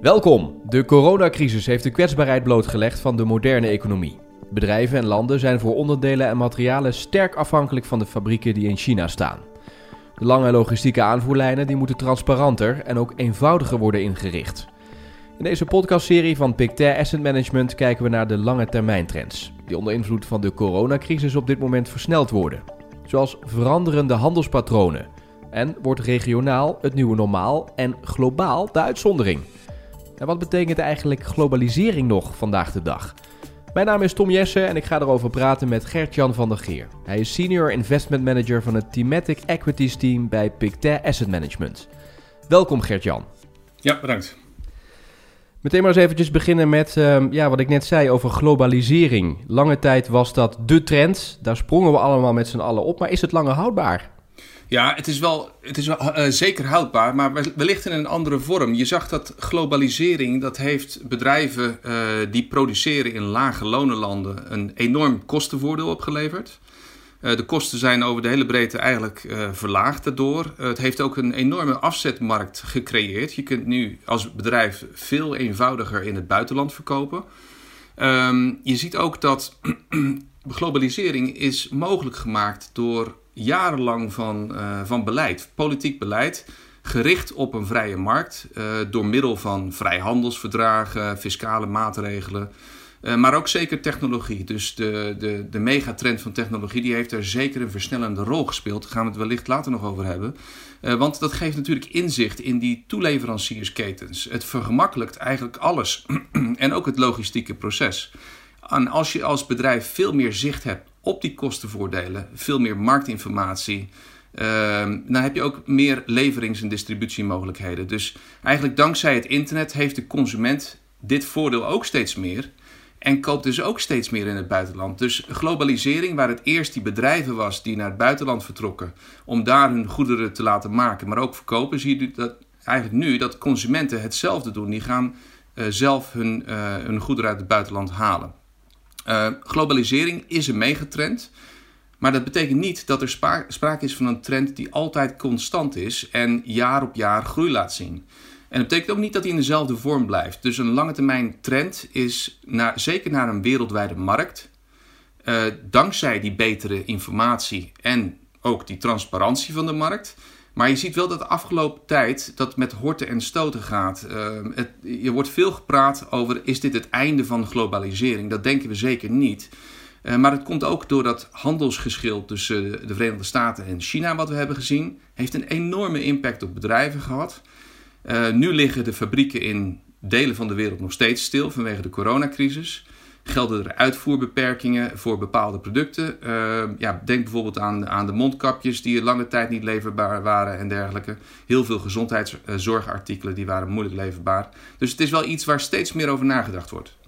Welkom. De coronacrisis heeft de kwetsbaarheid blootgelegd van de moderne economie. Bedrijven en landen zijn voor onderdelen en materialen sterk afhankelijk van de fabrieken die in China staan. De lange logistieke aanvoerlijnen die moeten transparanter en ook eenvoudiger worden ingericht. In deze podcastserie van Pictet Asset Management kijken we naar de lange termijn trends, die onder invloed van de coronacrisis op dit moment versneld worden. Zoals veranderende handelspatronen. En wordt regionaal het nieuwe normaal en globaal de uitzondering. En wat betekent eigenlijk globalisering nog vandaag de dag? Mijn naam is Tom Jessen en ik ga erover praten met Gert-Jan van der Geer. Hij is Senior Investment Manager van het Thematic Equities Team bij Pictet Asset Management. Welkom Gert-Jan. Ja, bedankt. Meteen maar eens eventjes beginnen met ehm, ja, wat ik net zei over globalisering. Lange tijd was dat de trend. Daar sprongen we allemaal met z'n allen op. Maar is het langer houdbaar? Ja, het is wel, het is wel uh, zeker houdbaar, maar wellicht in een andere vorm. Je zag dat globalisering, dat heeft bedrijven uh, die produceren in lage lonenlanden een enorm kostenvoordeel opgeleverd. De kosten zijn over de hele breedte eigenlijk verlaagd daardoor. het heeft ook een enorme afzetmarkt gecreëerd. Je kunt nu als bedrijf veel eenvoudiger in het buitenland verkopen. Um, je ziet ook dat globalisering is mogelijk gemaakt door jarenlang van, uh, van beleid, politiek beleid, gericht op een vrije markt uh, door middel van vrijhandelsverdragen, fiscale maatregelen. Uh, maar ook zeker technologie. Dus de, de, de megatrend van technologie die heeft er zeker een versnellende rol gespeeld. Daar gaan we het wellicht later nog over hebben. Want dat geeft natuurlijk inzicht in die toeleveranciersketens. Het vergemakkelijkt eigenlijk alles. en ook het logistieke proces. En als je als bedrijf veel meer zicht hebt op die kostenvoordelen, veel meer marktinformatie. Uh, dan heb je ook meer leverings- en distributiemogelijkheden. Dus eigenlijk dankzij het internet heeft de consument dit voordeel ook steeds meer. En koopt dus ook steeds meer in het buitenland. Dus globalisering, waar het eerst die bedrijven was die naar het buitenland vertrokken. om daar hun goederen te laten maken, maar ook verkopen. zie je dat eigenlijk nu dat consumenten hetzelfde doen. Die gaan uh, zelf hun, uh, hun goederen uit het buitenland halen. Uh, globalisering is een megatrend. Maar dat betekent niet dat er sprake is van een trend die altijd constant is en jaar op jaar groei laat zien. En dat betekent ook niet dat hij in dezelfde vorm blijft. Dus een lange termijn trend is naar, zeker naar een wereldwijde markt. Uh, dankzij die betere informatie en ook die transparantie van de markt. Maar je ziet wel dat de afgelopen tijd dat met horten en stoten gaat. Uh, het, je wordt veel gepraat over is dit het einde van globalisering? Dat denken we zeker niet. Uh, maar het komt ook door dat handelsgeschil tussen de Verenigde Staten en China, wat we hebben gezien, heeft een enorme impact op bedrijven gehad. Uh, nu liggen de fabrieken in delen van de wereld nog steeds stil vanwege de coronacrisis gelden er uitvoerbeperkingen voor bepaalde producten. Uh, ja, denk bijvoorbeeld aan, aan de mondkapjes die lange tijd niet leverbaar waren en dergelijke. Heel veel gezondheidszorgartikelen die waren moeilijk leverbaar. Dus het is wel iets waar steeds meer over nagedacht wordt.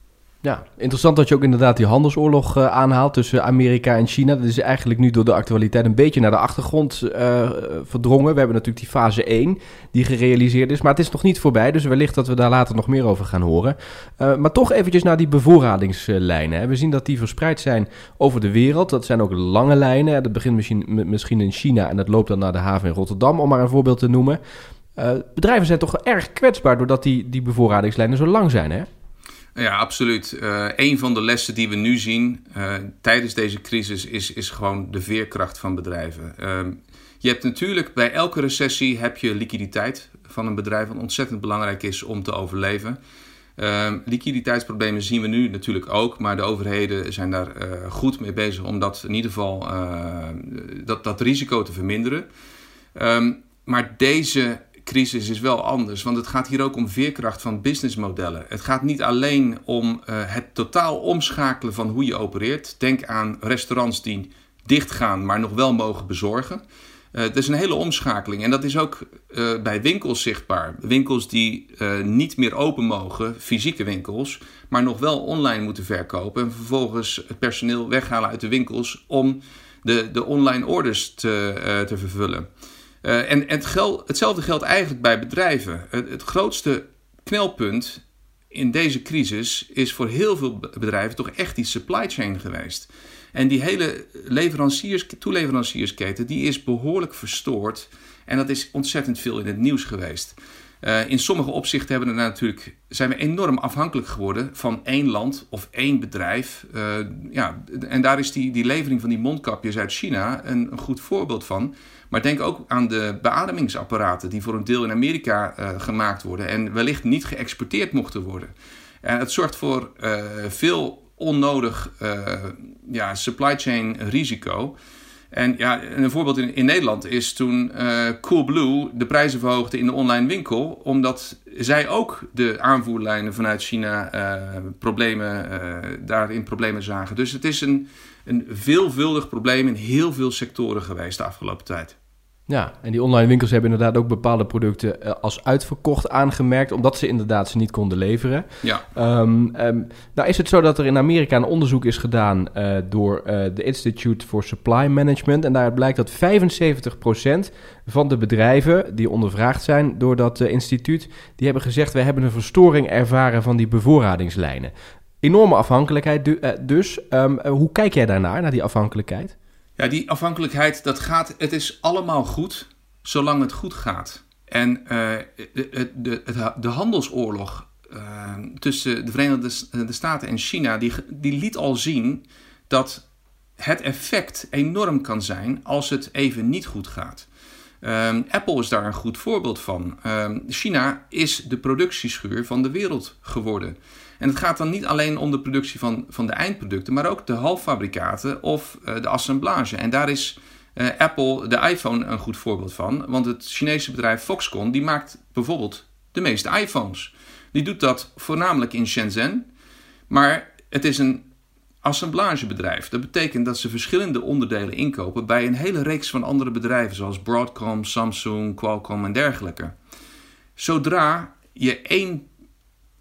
Ja, interessant dat je ook inderdaad die handelsoorlog uh, aanhaalt tussen Amerika en China. Dat is eigenlijk nu door de actualiteit een beetje naar de achtergrond uh, verdrongen. We hebben natuurlijk die fase 1 die gerealiseerd is, maar het is nog niet voorbij. Dus wellicht dat we daar later nog meer over gaan horen. Uh, maar toch eventjes naar die bevoorradingslijnen. Hè. We zien dat die verspreid zijn over de wereld. Dat zijn ook lange lijnen. Dat begint misschien, misschien in China en dat loopt dan naar de haven in Rotterdam, om maar een voorbeeld te noemen. bedrijven zijn toch erg kwetsbaar doordat die, die bevoorradingslijnen zo lang zijn, hè? Ja, absoluut. Uh, een van de lessen die we nu zien uh, tijdens deze crisis is, is gewoon de veerkracht van bedrijven. Uh, je hebt natuurlijk bij elke recessie heb je liquiditeit van een bedrijf, wat ontzettend belangrijk is om te overleven. Ehm, liquiditeitsproblemen zien we nu natuurlijk ook, maar de overheden zijn daar eh, goed mee bezig om dat in ieder geval dat, dat risico te verminderen. Ehm, maar deze crisis is wel anders. Want het gaat hier ook om veerkracht van businessmodellen. Het gaat niet alleen om uh, het totaal omschakelen van hoe je opereert. Denk aan restaurants die dichtgaan, maar nog wel mogen bezorgen. Uh, het is een hele omschakeling. En dat is ook uh, bij winkels zichtbaar. Winkels die niet meer open mogen, fysieke winkels, maar nog wel online moeten verkopen. En vervolgens het personeel weghalen uit de winkels om de, de online orders te, te vervullen. Uh, en het hetzelfde geldt eigenlijk bij bedrijven. Het, het, grootste knelpunt in deze crisis is voor heel veel bedrijven toch echt die supply chain geweest. En die hele leveranciers, toeleveranciersketen die is behoorlijk verstoord. En dat is ontzettend veel in het nieuws geweest. Uh, in sommige opzichten hebben we natuurlijk, zijn we enorm afhankelijk geworden van één land of één bedrijf. Uh, ja, en daar is die, die levering van die mondkapjes uit China een, goed voorbeeld van. Maar denk ook aan de beademingsapparaten die voor een deel in Amerika uh, gemaakt worden en wellicht niet geëxporteerd mochten worden. En het zorgt voor veel onnodig ja, supply chain risico. En ja, een voorbeeld in, in Nederland is toen uh, Coolblue de prijzen verhoogde in de online winkel, omdat zij ook de aanvoerlijnen vanuit China uh, problemen, uh, daarin problemen zagen. Dus het is een, een veelvuldig probleem in heel veel sectoren geweest de afgelopen tijd. Ja, en die online winkels hebben inderdaad ook bepaalde producten eh, als uitverkocht aangemerkt, omdat ze inderdaad ze niet konden leveren. Ja. Um, um, nou is het zo dat er in Amerika een onderzoek is gedaan uh, door uh, de Institute for Supply Management. En daaruit blijkt dat 75% van de bedrijven die ondervraagd zijn door dat instituut, die hebben gezegd, we hebben een verstoring ervaren van die bevoorradingslijnen. Enorme afhankelijkheid dus. Um, hoe kijk jij daarnaar, naar die afhankelijkheid? Ja, die afhankelijkheid, dat gaat, het is allemaal goed zolang het goed gaat. En uh, de, de, de, de, handelsoorlog uh, tussen de Verenigde Staten en China, die, die liet al zien dat het effect enorm kan zijn als het even niet goed gaat. Um, Apple is daar een goed voorbeeld van. Um, China is de productieschuur van de wereld geworden. En het gaat dan niet alleen om de productie van, van de eindproducten, maar ook de halffabrikaten of uh, de assemblage. En daar is uh, Apple, de iPhone, een goed voorbeeld van. Want het Chinese bedrijf Foxconn die maakt bijvoorbeeld de meeste iPhones. Die doet dat voornamelijk in Shenzhen. Maar het is een assemblagebedrijf. Dat betekent dat ze verschillende onderdelen inkopen bij een hele reeks van andere bedrijven, zoals Broadcom, Samsung, Qualcomm en dergelijke. Zodra je één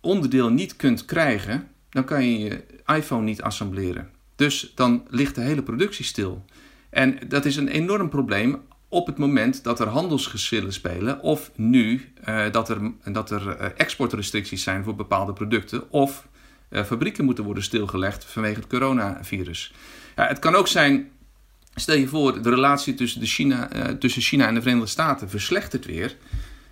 onderdeel niet kunt krijgen, dan kan je je iPhone niet assembleren. Dus dan ligt de hele productie stil. En dat is een enorm probleem op het moment dat er handelsgeschillen spelen, of nu uh, dat er, dat er uh, exportrestricties zijn voor bepaalde producten, of uh, fabrieken moeten worden stilgelegd vanwege het coronavirus. Ja, het kan ook zijn, stel je voor, de relatie tussen, de China, tussen China en de Verenigde Staten verslechtert weer.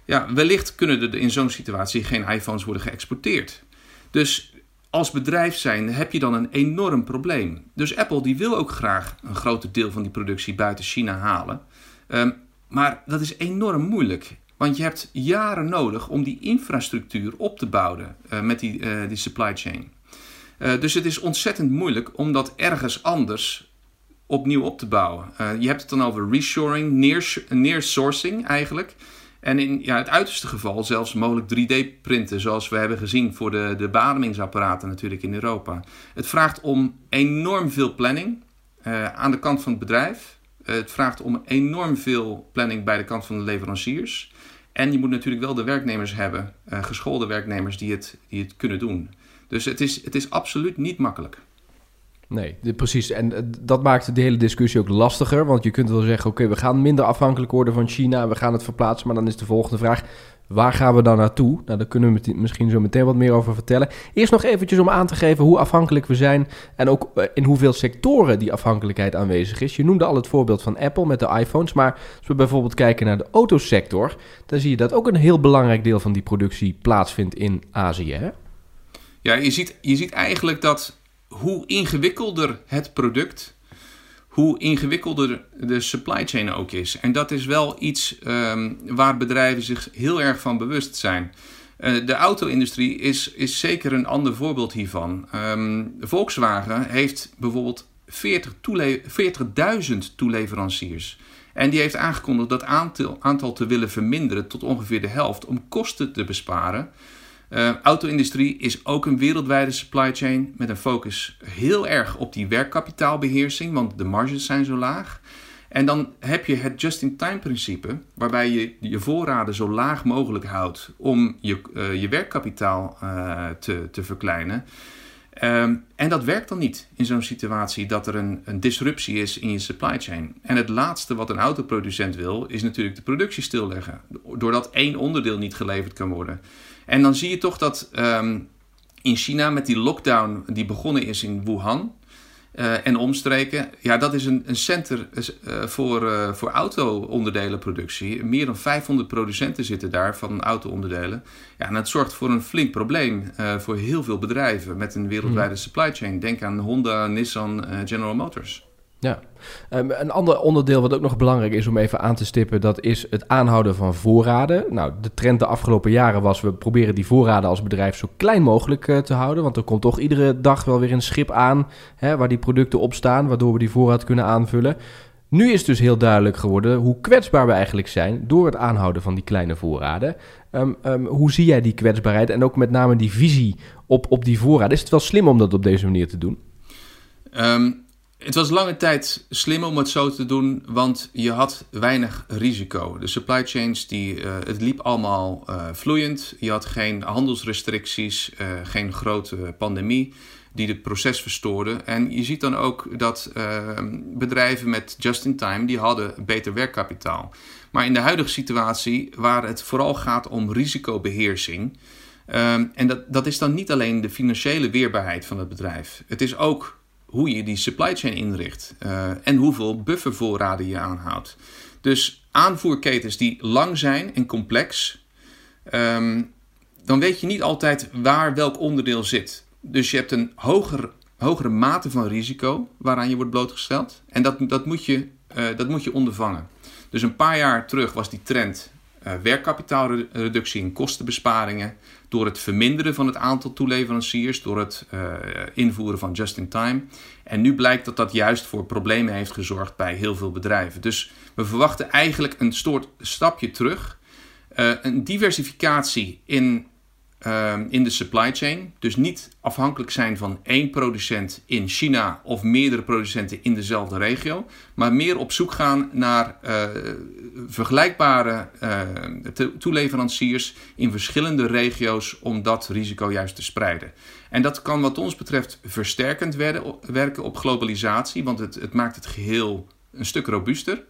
Ja, wellicht kunnen er in zo'n situatie geen iPhones worden geëxporteerd. Dus als bedrijf zijn heb je dan een enorm probleem. Dus Apple die wil ook graag een groot deel van die productie buiten China halen. Um, maar dat is enorm moeilijk. Want je hebt jaren nodig om die infrastructuur op te bouwen uh, met die, uh, die supply chain. Uh, dus het is ontzettend moeilijk om dat ergens anders opnieuw op te bouwen. je hebt het dan over reshoring, near, nearsourcing eigenlijk. En in ja, het uiterste geval zelfs mogelijk 3D-printen, zoals we hebben gezien voor de, de bademingsapparaten natuurlijk in Europa. Het vraagt om enorm veel planning uh, aan de kant van het bedrijf. Uh, het vraagt om enorm veel planning bij de kant van de leveranciers. En je moet natuurlijk wel de werknemers hebben, uh, geschoolde werknemers, die het, die het kunnen doen. Dus het is, het is absoluut niet makkelijk. Nee, precies. En eh, dat maakt de hele discussie ook lastiger. Want je kunt wel zeggen, oké, we gaan minder afhankelijk worden van China. We gaan het verplaatsen. Maar dan is de volgende vraag, waar gaan we dan naartoe? Nou, daar kunnen we misschien zo meteen wat meer over vertellen. Eerst nog eventjes om aan te geven hoe afhankelijk we zijn. En ook eh, in hoeveel sectoren die afhankelijkheid aanwezig is. Je noemde al het voorbeeld van Apple met de iPhones. Maar als we bijvoorbeeld kijken naar de autosector... dan zie je dat ook een heel belangrijk deel van die productie plaatsvindt in Azië, hè? Ja, je ziet, je ziet eigenlijk dat hoe ingewikkelder het product, hoe ingewikkelder de supply chain ook is. En dat is wel iets um, waar bedrijven zich heel erg van bewust zijn. Uh, de auto-industrie is, is zeker een ander voorbeeld hiervan. Um, Volkswagen heeft bijvoorbeeld 40 toele 40.000 toeleveranciers. En die heeft aangekondigd dat aantal, aantal te willen verminderen tot ongeveer de helft om kosten te besparen. Uh, auto-industrie is ook een wereldwijde supply chain met een focus heel erg op die werkkapitaalbeheersing, want de marges zijn zo laag. En dan heb je het just-in-time principe, waarbij je je voorraden zo laag mogelijk houdt om je, uh, je werkkapitaal uh, te, te verkleinen. Um, en dat werkt dan niet in zo'n situatie dat er een, een, disruptie is in je supply chain. En het laatste wat een autoproducent wil, is natuurlijk de productie stilleggen, doordat één onderdeel niet geleverd kan worden. En dan zie je toch dat um, in China met die lockdown die begonnen is in Wuhan. uh, en omstreken. Ja, dat is een, een center uh, voor, uh, voor auto-onderdelenproductie. Meer dan 500 producenten zitten daar van auto-onderdelen. Ja, en dat zorgt voor een flink probleem voor heel veel bedrijven met een wereldwijde hmm. supply chain. Denk aan Honda, Nissan, General Motors. Ja, um, een ander onderdeel wat ook nog belangrijk is om even aan te stippen, dat is het aanhouden van voorraden. Nou, de trend de afgelopen jaren was, we proberen die voorraden als bedrijf zo klein mogelijk uh, te houden, want er komt toch iedere dag wel weer een schip aan hè, waar die producten op staan, waardoor we die voorraad kunnen aanvullen. Nu is het dus heel duidelijk geworden hoe kwetsbaar we eigenlijk zijn door het aanhouden van die kleine voorraden. Um, um, hoe zie jij die kwetsbaarheid en ook met name die visie op, op die voorraden? Is het wel slim om dat op deze manier te doen? Het was lange tijd slim om het zo te doen, want je had weinig risico. De supply chains, die, uh, het liep allemaal uh, vloeiend. Je had geen handelsrestricties, uh, geen grote pandemie die het proces verstoorde. En je ziet dan ook dat bedrijven met just-in-time, die hadden beter werkkapitaal. Maar in de huidige situatie, waar het vooral gaat om risicobeheersing... Um, en dat, dat is dan niet alleen de financiële weerbaarheid van het bedrijf. Het is ook hoe je die supply chain inricht uh, en hoeveel buffervoorraden je aanhoudt. Dus aanvoerketens die lang zijn en complex, um, dan weet je niet altijd waar welk onderdeel zit. Dus je hebt een hoger, hogere mate van risico waaraan je wordt blootgesteld. En dat, dat, moet je, uh, dat moet je ondervangen. Dus een paar jaar terug was die trend werkkapitaalreductie en kostenbesparingen door het verminderen van het aantal toeleveranciers, door het uh, invoeren van just-in-time. En nu blijkt dat dat juist voor problemen heeft gezorgd bij heel veel bedrijven. Dus we verwachten eigenlijk een soort stapje terug. Uh, een diversificatie in Ehm, in de supply chain. Dus niet afhankelijk zijn van één producent in China of meerdere producenten in dezelfde regio. Maar meer op zoek gaan naar uh, vergelijkbare uh, toeleveranciers in verschillende regio's om dat risico juist te spreiden. En dat kan wat ons betreft versterkend werken op globalisatie, want het, het maakt het geheel een stuk robuuster.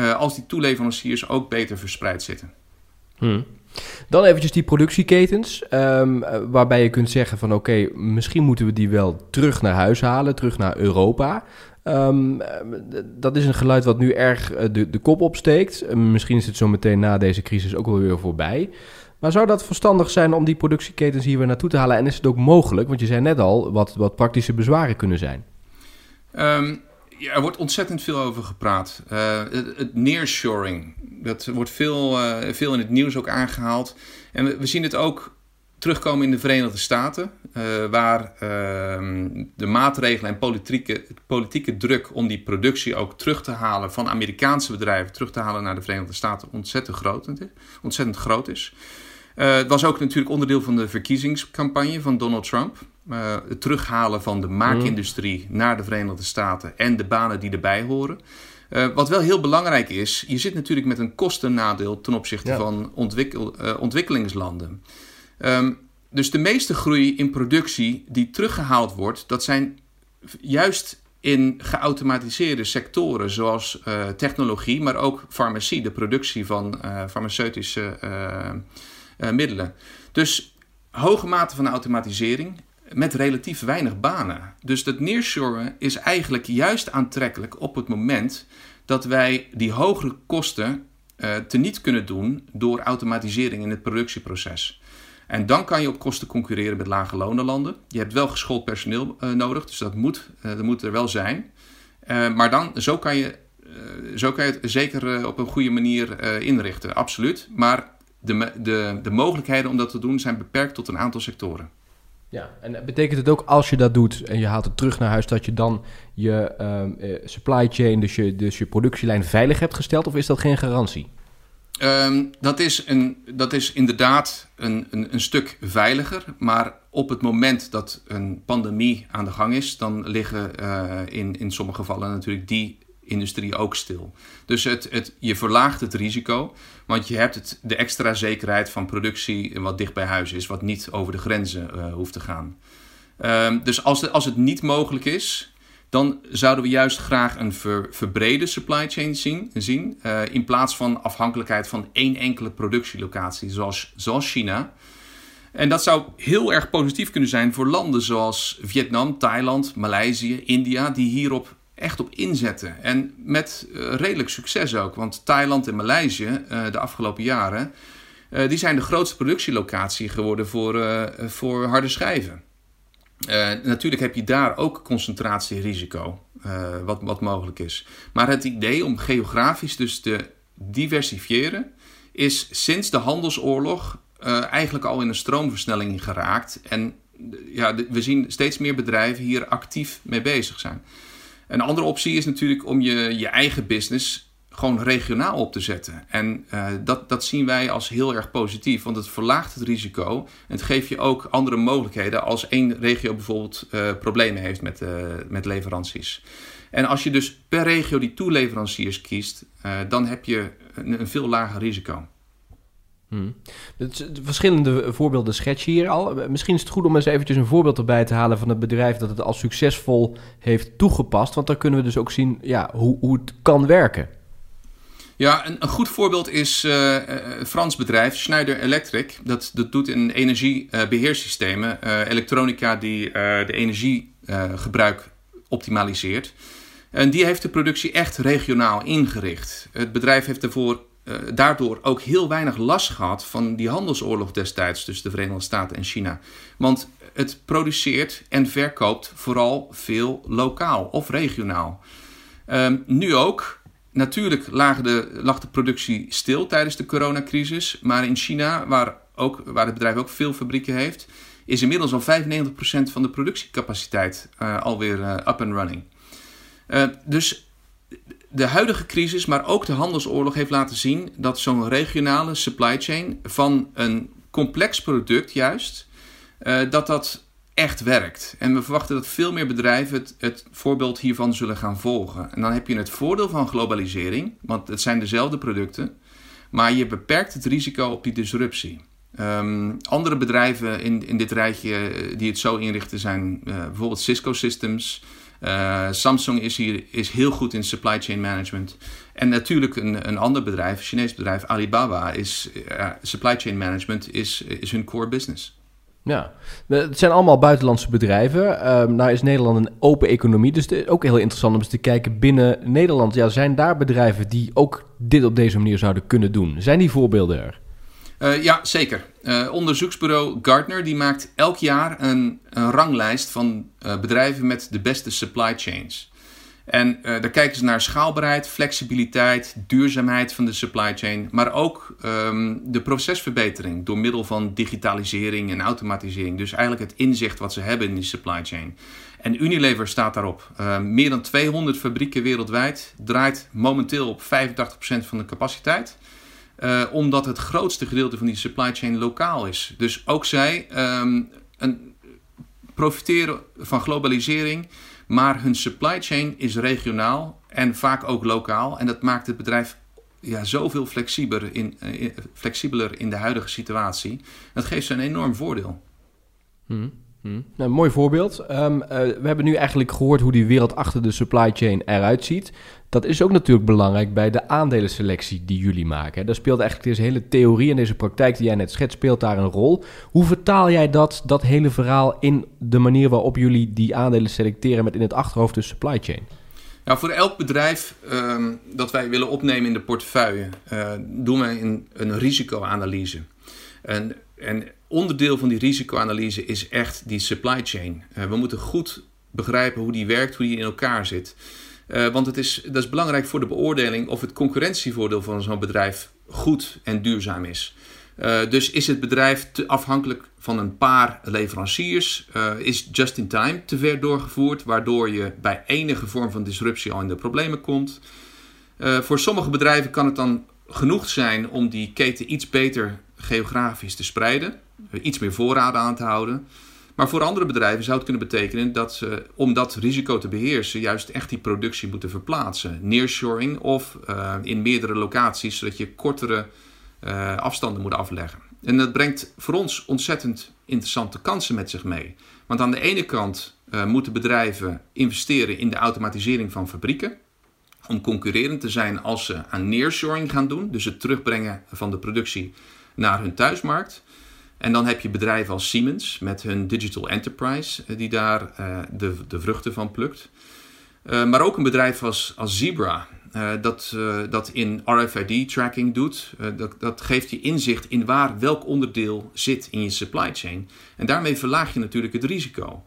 Uh, als die toeleveranciers ook beter verspreid zitten. Hmm. Dan eventjes die productieketens, um, waarbij je kunt zeggen van oké, misschien moeten we die wel terug naar huis halen, terug naar Europa. Um, dat is een geluid wat nu erg eh, de, de kop opsteekt. misschien is het zo meteen na deze crisis ook wel weer voorbij. Maar zou dat verstandig zijn om die productieketens hier weer naartoe te halen? En is het ook mogelijk? Want je zei net al wat, wat praktische bezwaren kunnen zijn. Um, er wordt ontzettend veel over gepraat. Uh, het, nearshoring, dat wordt veel, uh, veel in het nieuws ook aangehaald. En we, zien het ook terugkomen in de Verenigde Staten, uh, waar ehm, de maatregelen en politieke, politieke druk om die productie ook terug te halen van Amerikaanse bedrijven, terug te halen naar de Verenigde Staten, ontzettend groot, ontzettend groot is. het was ook natuurlijk onderdeel van de verkiezingscampagne van Donald Trump. Uh, het terughalen van de maakindustrie mm. naar de Verenigde Staten en de banen die erbij horen. Uh, wat wel heel belangrijk is, je zit natuurlijk met een kostennadeel ten opzichte ja. van ontwikkel, uh, ontwikkelingslanden. Um, dus de meeste groei in productie die teruggehaald wordt, dat zijn juist in geautomatiseerde sectoren zoals technologie, maar ook farmacie, de productie van farmaceutische middelen. Dus hoge mate van automatisering met relatief weinig banen. Dus dat nearshoren is eigenlijk juist aantrekkelijk op het moment dat wij die hogere kosten uh, teniet kunnen doen door automatisering in het productieproces. En dan kan je op kosten concurreren met lage lonenlanden. Je hebt wel geschoold personeel uh, nodig, dus dat moet, dat moet er wel zijn. maar dan, zo kan je, zo kan je het zeker op een goede manier inrichten, absoluut. Maar de, de, de mogelijkheden om dat te doen zijn beperkt tot een aantal sectoren. Ja, en betekent het ook als je dat doet en je haalt het terug naar huis, dat je dan je uh, supply chain, dus je, dus je productielijn veilig hebt gesteld, of is dat geen garantie? Um, dat, is een, dat is inderdaad een, een, een, stuk veiliger. Maar op het moment dat een pandemie aan de gang is, dan liggen uh, in, in sommige gevallen natuurlijk die industrie ook stil. Dus het, het, je verlaagt het risico, want je hebt het, de extra zekerheid van productie wat dicht bij huis is, wat niet over de grenzen uh, hoeft te gaan. Um, dus als, als het niet mogelijk is, dan zouden we juist graag een ver, verbrede supply chain zien, zien uh, in plaats van afhankelijkheid van één enkele productielocatie, zoals, zoals China. En dat zou heel erg positief kunnen zijn voor landen zoals Vietnam, Thailand, Maleisië, India, die hierop echt op inzetten. En met uh, redelijk succes ook. Want Thailand en Maleisië uh, de afgelopen jaren, uh, die zijn de grootste productielocatie geworden voor, voor harde schijven. natuurlijk heb je daar ook concentratierisico, wat, wat mogelijk is. Maar het idee om geografisch dus te diversifiëren, is sinds de handelsoorlog eigenlijk al in een stroomversnelling geraakt. En ja, we zien steeds meer bedrijven hier actief mee bezig zijn. Een andere optie is natuurlijk om je, je eigen business gewoon regionaal op te zetten. En uh, dat, dat zien wij als heel erg positief, want het verlaagt het risico. En het geeft je ook andere mogelijkheden als één regio bijvoorbeeld uh, problemen heeft met, uh, met leveranties. En als je dus per regio die toeleveranciers kiest, dan heb je een, een veel lager risico. Hmm. Verschillende voorbeelden schets je hier al. Misschien is het goed om eens eventjes een voorbeeld erbij te halen van het bedrijf dat het al succesvol heeft toegepast. Want dan kunnen we dus ook zien ja, hoe, hoe het kan werken. Ja, een, een goed voorbeeld is uh, een Frans bedrijf, Schneider Electric. Dat, dat doet in energiebeheersystemen, uh, elektronica die de energiegebruik optimaliseert. En die heeft de productie echt regionaal ingericht. Het bedrijf heeft ervoor uh, daardoor ook heel weinig last gehad van die handelsoorlog destijds tussen de Verenigde Staten en China. Want het produceert en verkoopt vooral veel lokaal of regionaal. Um, nu ook. Natuurlijk lag de, de productie stil tijdens de coronacrisis. Maar in China, waar, ook, waar het bedrijf ook veel fabrieken heeft, is inmiddels al 95% van de productiecapaciteit uh, alweer uh, up and running. Dus de huidige crisis, maar ook de handelsoorlog heeft laten zien dat zo'n regionale supply chain van een complex product juist, uh, dat dat echt werkt. En we verwachten dat veel meer bedrijven het, het, voorbeeld hiervan zullen gaan volgen. En dan heb je het voordeel van globalisering, want het zijn dezelfde producten, maar je beperkt het risico op die disruptie. Um, andere bedrijven in, in dit rijtje eh, die het zo inrichten zijn uh, bijvoorbeeld Cisco Systems, uh, Samsung is hier is heel goed in supply chain management. En natuurlijk een, een ander bedrijf, een Chinees bedrijf, Alibaba, is uh, supply chain management is, is hun core business. Ja, het zijn allemaal buitenlandse bedrijven. Um, nou is Nederland een open economie, dus het is ook heel interessant om eens te kijken binnen Nederland. Ja, zijn daar bedrijven die ook dit op deze manier zouden kunnen doen? Zijn die voorbeelden er? Uh, ja, zeker. Uh, onderzoeksbureau Gartner die maakt elk jaar een, een ranglijst van uh, bedrijven met de beste supply chains. En daar kijken ze naar schaalbaarheid, flexibiliteit, duurzaamheid van de supply chain, maar ook um, de procesverbetering door middel van digitalisering en automatisering. Dus eigenlijk het inzicht wat ze hebben in die supply chain. En Unilever staat daarop. meer dan 200 fabrieken wereldwijd draait momenteel op 85% van de capaciteit. Uh, omdat het grootste gedeelte van die supply chain lokaal is. Dus ook zij um, een, profiteren van globalisering, maar hun supply chain is regionaal en vaak ook lokaal. En dat maakt het bedrijf ja, zoveel flexibeler in, uh, flexibeler in de huidige situatie. Dat geeft ze een enorm voordeel. Hmm. Hmm. Nou, mooi voorbeeld. Um, uh, we hebben nu eigenlijk gehoord hoe die wereld achter de supply chain eruit ziet. Dat is ook natuurlijk belangrijk bij de aandelenselectie die jullie maken. Daar speelt eigenlijk deze hele theorie en deze praktijk die jij net schetst, speelt daar een rol. Hoe vertaal jij dat, dat hele verhaal in de manier waarop jullie die aandelen selecteren met in het achterhoofd de supply chain? Nou, voor elk bedrijf um, dat wij willen opnemen in de portefeuille, uh, doen wij een, een risicoanalyse. En, en onderdeel van die risicoanalyse is echt die supply chain. Uh, we moeten goed begrijpen hoe die werkt, hoe die in elkaar zit. Uh, want het is, dat is belangrijk voor de beoordeling of het concurrentievoordeel van zo'n bedrijf goed en duurzaam is. Uh, dus is het bedrijf te afhankelijk van een paar leveranciers? Is just-in-time te ver doorgevoerd, waardoor je bij enige vorm van disruptie al in de problemen komt? voor sommige bedrijven kan het dan genoeg zijn om die keten iets beter geografisch te spreiden, iets meer voorraden aan te houden. Maar voor andere bedrijven zou het kunnen betekenen dat ze, om dat risico te beheersen, juist echt die productie moeten verplaatsen. Nearshoring of uh, in meerdere locaties, zodat je kortere uh, afstanden moet afleggen. En dat brengt voor ons ontzettend interessante kansen met zich mee. Want aan de ene kant uh, moeten bedrijven investeren in de automatisering van fabrieken. Om concurrerend te zijn als ze aan nearshoring gaan doen, dus het terugbrengen van de productie naar hun thuismarkt. En dan heb je bedrijven als Siemens met hun Digital Enterprise, die daar de, de vruchten van plukt. maar ook een bedrijf als, als Zebra, dat, dat in RFID-tracking doet. dat, dat geeft je inzicht in waar welk onderdeel zit in je supply chain. En daarmee verlaag je natuurlijk het risico.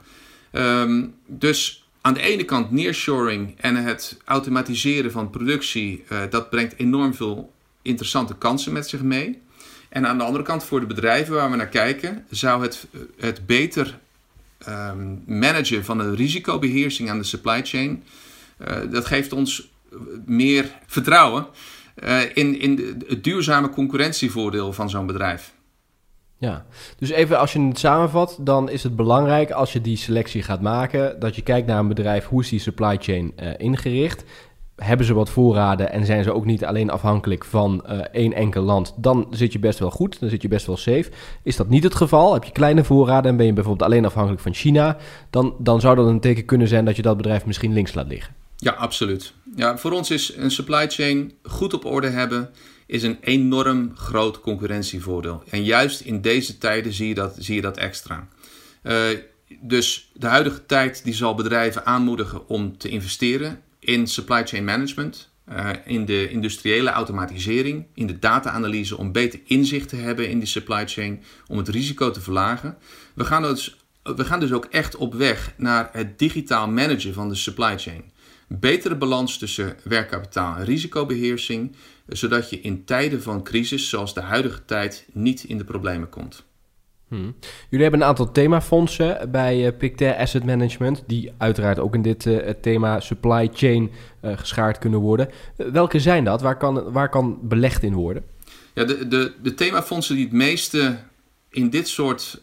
Ehm, dus aan de ene kant nearshoring en het automatiseren van productie, dat brengt enorm veel interessante kansen met zich mee. En aan de andere kant, voor de bedrijven waar we naar kijken, zou het, het beter um, managen van de risicobeheersing aan de supply chain, uh, dat geeft ons meer vertrouwen uh, in, in het duurzame concurrentievoordeel van zo'n bedrijf. Ja, dus even als je het samenvat, dan is het belangrijk als je die selectie gaat maken, dat je kijkt naar een bedrijf, hoe is die supply chain uh, ingericht? Hebben ze wat voorraden en zijn ze ook niet alleen afhankelijk van uh, één enkel land? Dan zit je best wel goed, dan zit je best wel safe. Is dat niet het geval? Heb je kleine voorraden en ben je bijvoorbeeld alleen afhankelijk van China? Dan, dan zou dat een teken kunnen zijn dat je dat bedrijf misschien links laat liggen. Ja, absoluut. Ja, voor ons is een supply chain goed op orde hebben is een enorm groot concurrentievoordeel. En juist in deze tijden zie je dat, zie je dat extra. Uh, dus de huidige tijd die zal bedrijven aanmoedigen om te investeren in supply chain management, uh, in de industriële automatisering, in de data-analyse om beter inzicht te hebben in die supply chain, om het risico te verlagen. We gaan dus, we gaan dus ook echt op weg naar het digitaal managen van de supply chain. Betere balans tussen werkkapitaal en risicobeheersing, zodat je in tijden van crisis, zoals de huidige tijd, niet in de problemen komt. Hmm. Jullie hebben een aantal themafondsen bij uh, Pictet Asset Management, die uiteraard ook in dit uh, thema supply chain uh, geschaard kunnen worden. welke zijn dat? Waar kan, waar kan belegd in worden? Ja, de, de, de themafondsen die het meeste in dit soort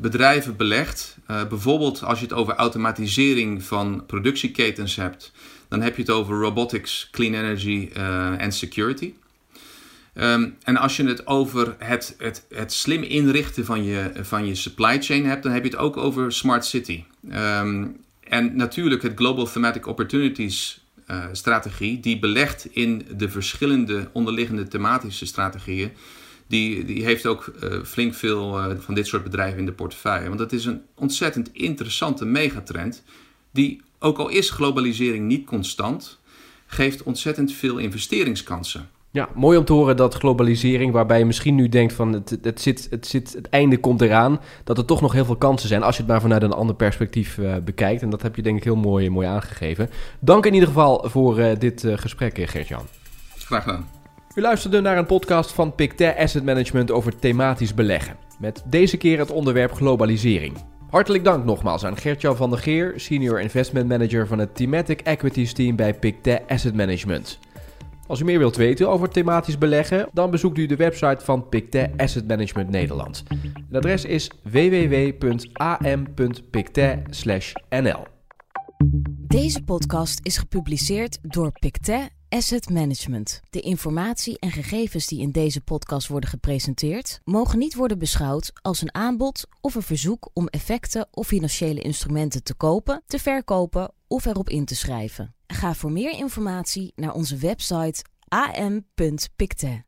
bedrijven belegt, bijvoorbeeld als je het over automatisering van productieketens hebt, dan heb je het over robotics, clean energy en security. Um, en als je het over het, het, het slim inrichten van je, van je supply chain hebt, dan heb je het ook over smart city. Um, en natuurlijk het Global Thematic Opportunities uh, strategie, die belegt in de verschillende onderliggende thematische strategieën. Die, die heeft ook uh, flink veel uh, van dit soort bedrijven in de portefeuille. Want dat is een ontzettend interessante megatrend die ook al is globalisering niet constant, geeft ontzettend veel investeringskansen. Ja, mooi om te horen dat globalisering, waarbij je misschien nu denkt van het, het, zit, het, zit, het einde komt eraan, dat er toch nog heel veel kansen zijn als je het maar vanuit een ander perspectief uh, bekijkt. En dat heb je denk ik heel mooi, mooi aangegeven. Dank in ieder geval voor uh, dit uh, gesprek, Gert-Jan. Graag gedaan. U luisterde naar een podcast van Pictet Asset Management over thematisch beleggen. Met deze keer het onderwerp globalisering. Hartelijk dank nogmaals aan Gertjan van der Geer, Senior Investment Manager van het Thematic Equities Team bij Pictet Asset Management. Als u meer wilt weten over thematisch beleggen, dan bezoekt u de website van Pictet Asset Management Nederland. Het adres is www.am.pictet.nl. Deze podcast is gepubliceerd door Pictet Asset Management. De informatie en gegevens die in deze podcast worden gepresenteerd, mogen niet worden beschouwd als een aanbod of een verzoek om effecten of financiële instrumenten te kopen, te verkopen of erop in te schrijven. Ga voor meer informatie naar onze website am.pictet.